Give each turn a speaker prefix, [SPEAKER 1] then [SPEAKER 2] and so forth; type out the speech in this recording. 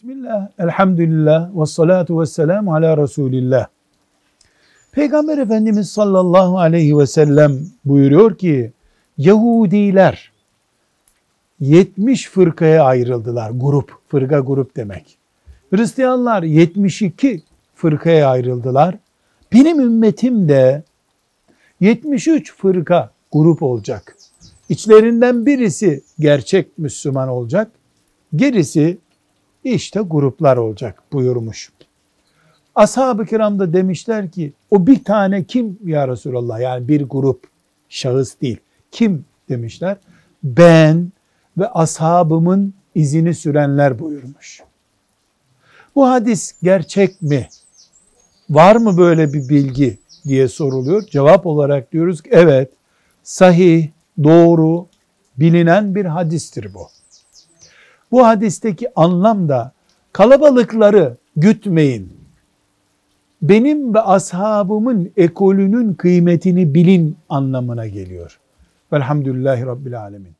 [SPEAKER 1] Bismillah, elhamdülillah, ve salatu ve selamu ala Resulillah. Peygamber Efendimiz sallallahu aleyhi ve sellem buyuruyor ki, Yahudiler 70 fırkaya ayrıldılar. Grup, fırka grup demek. Hristiyanlar 72 fırkaya ayrıldılar. Benim ümmetim de 73 fırka grup olacak. İçlerinden birisi gerçek Müslüman olacak. Gerisi işte gruplar olacak buyurmuş. Ashab-ı kiram da demişler ki o bir tane kim ya Resulallah yani bir grup şahıs değil. Kim demişler? Ben ve ashabımın izini sürenler buyurmuş. Bu hadis gerçek mi? Var mı böyle bir bilgi diye soruluyor. Cevap olarak diyoruz ki evet sahih, doğru, bilinen bir hadistir bu. Bu hadisteki anlam da kalabalıkları gütmeyin. Benim ve ashabımın ekolünün kıymetini bilin anlamına geliyor. Velhamdülillahi Rabbil Alemin.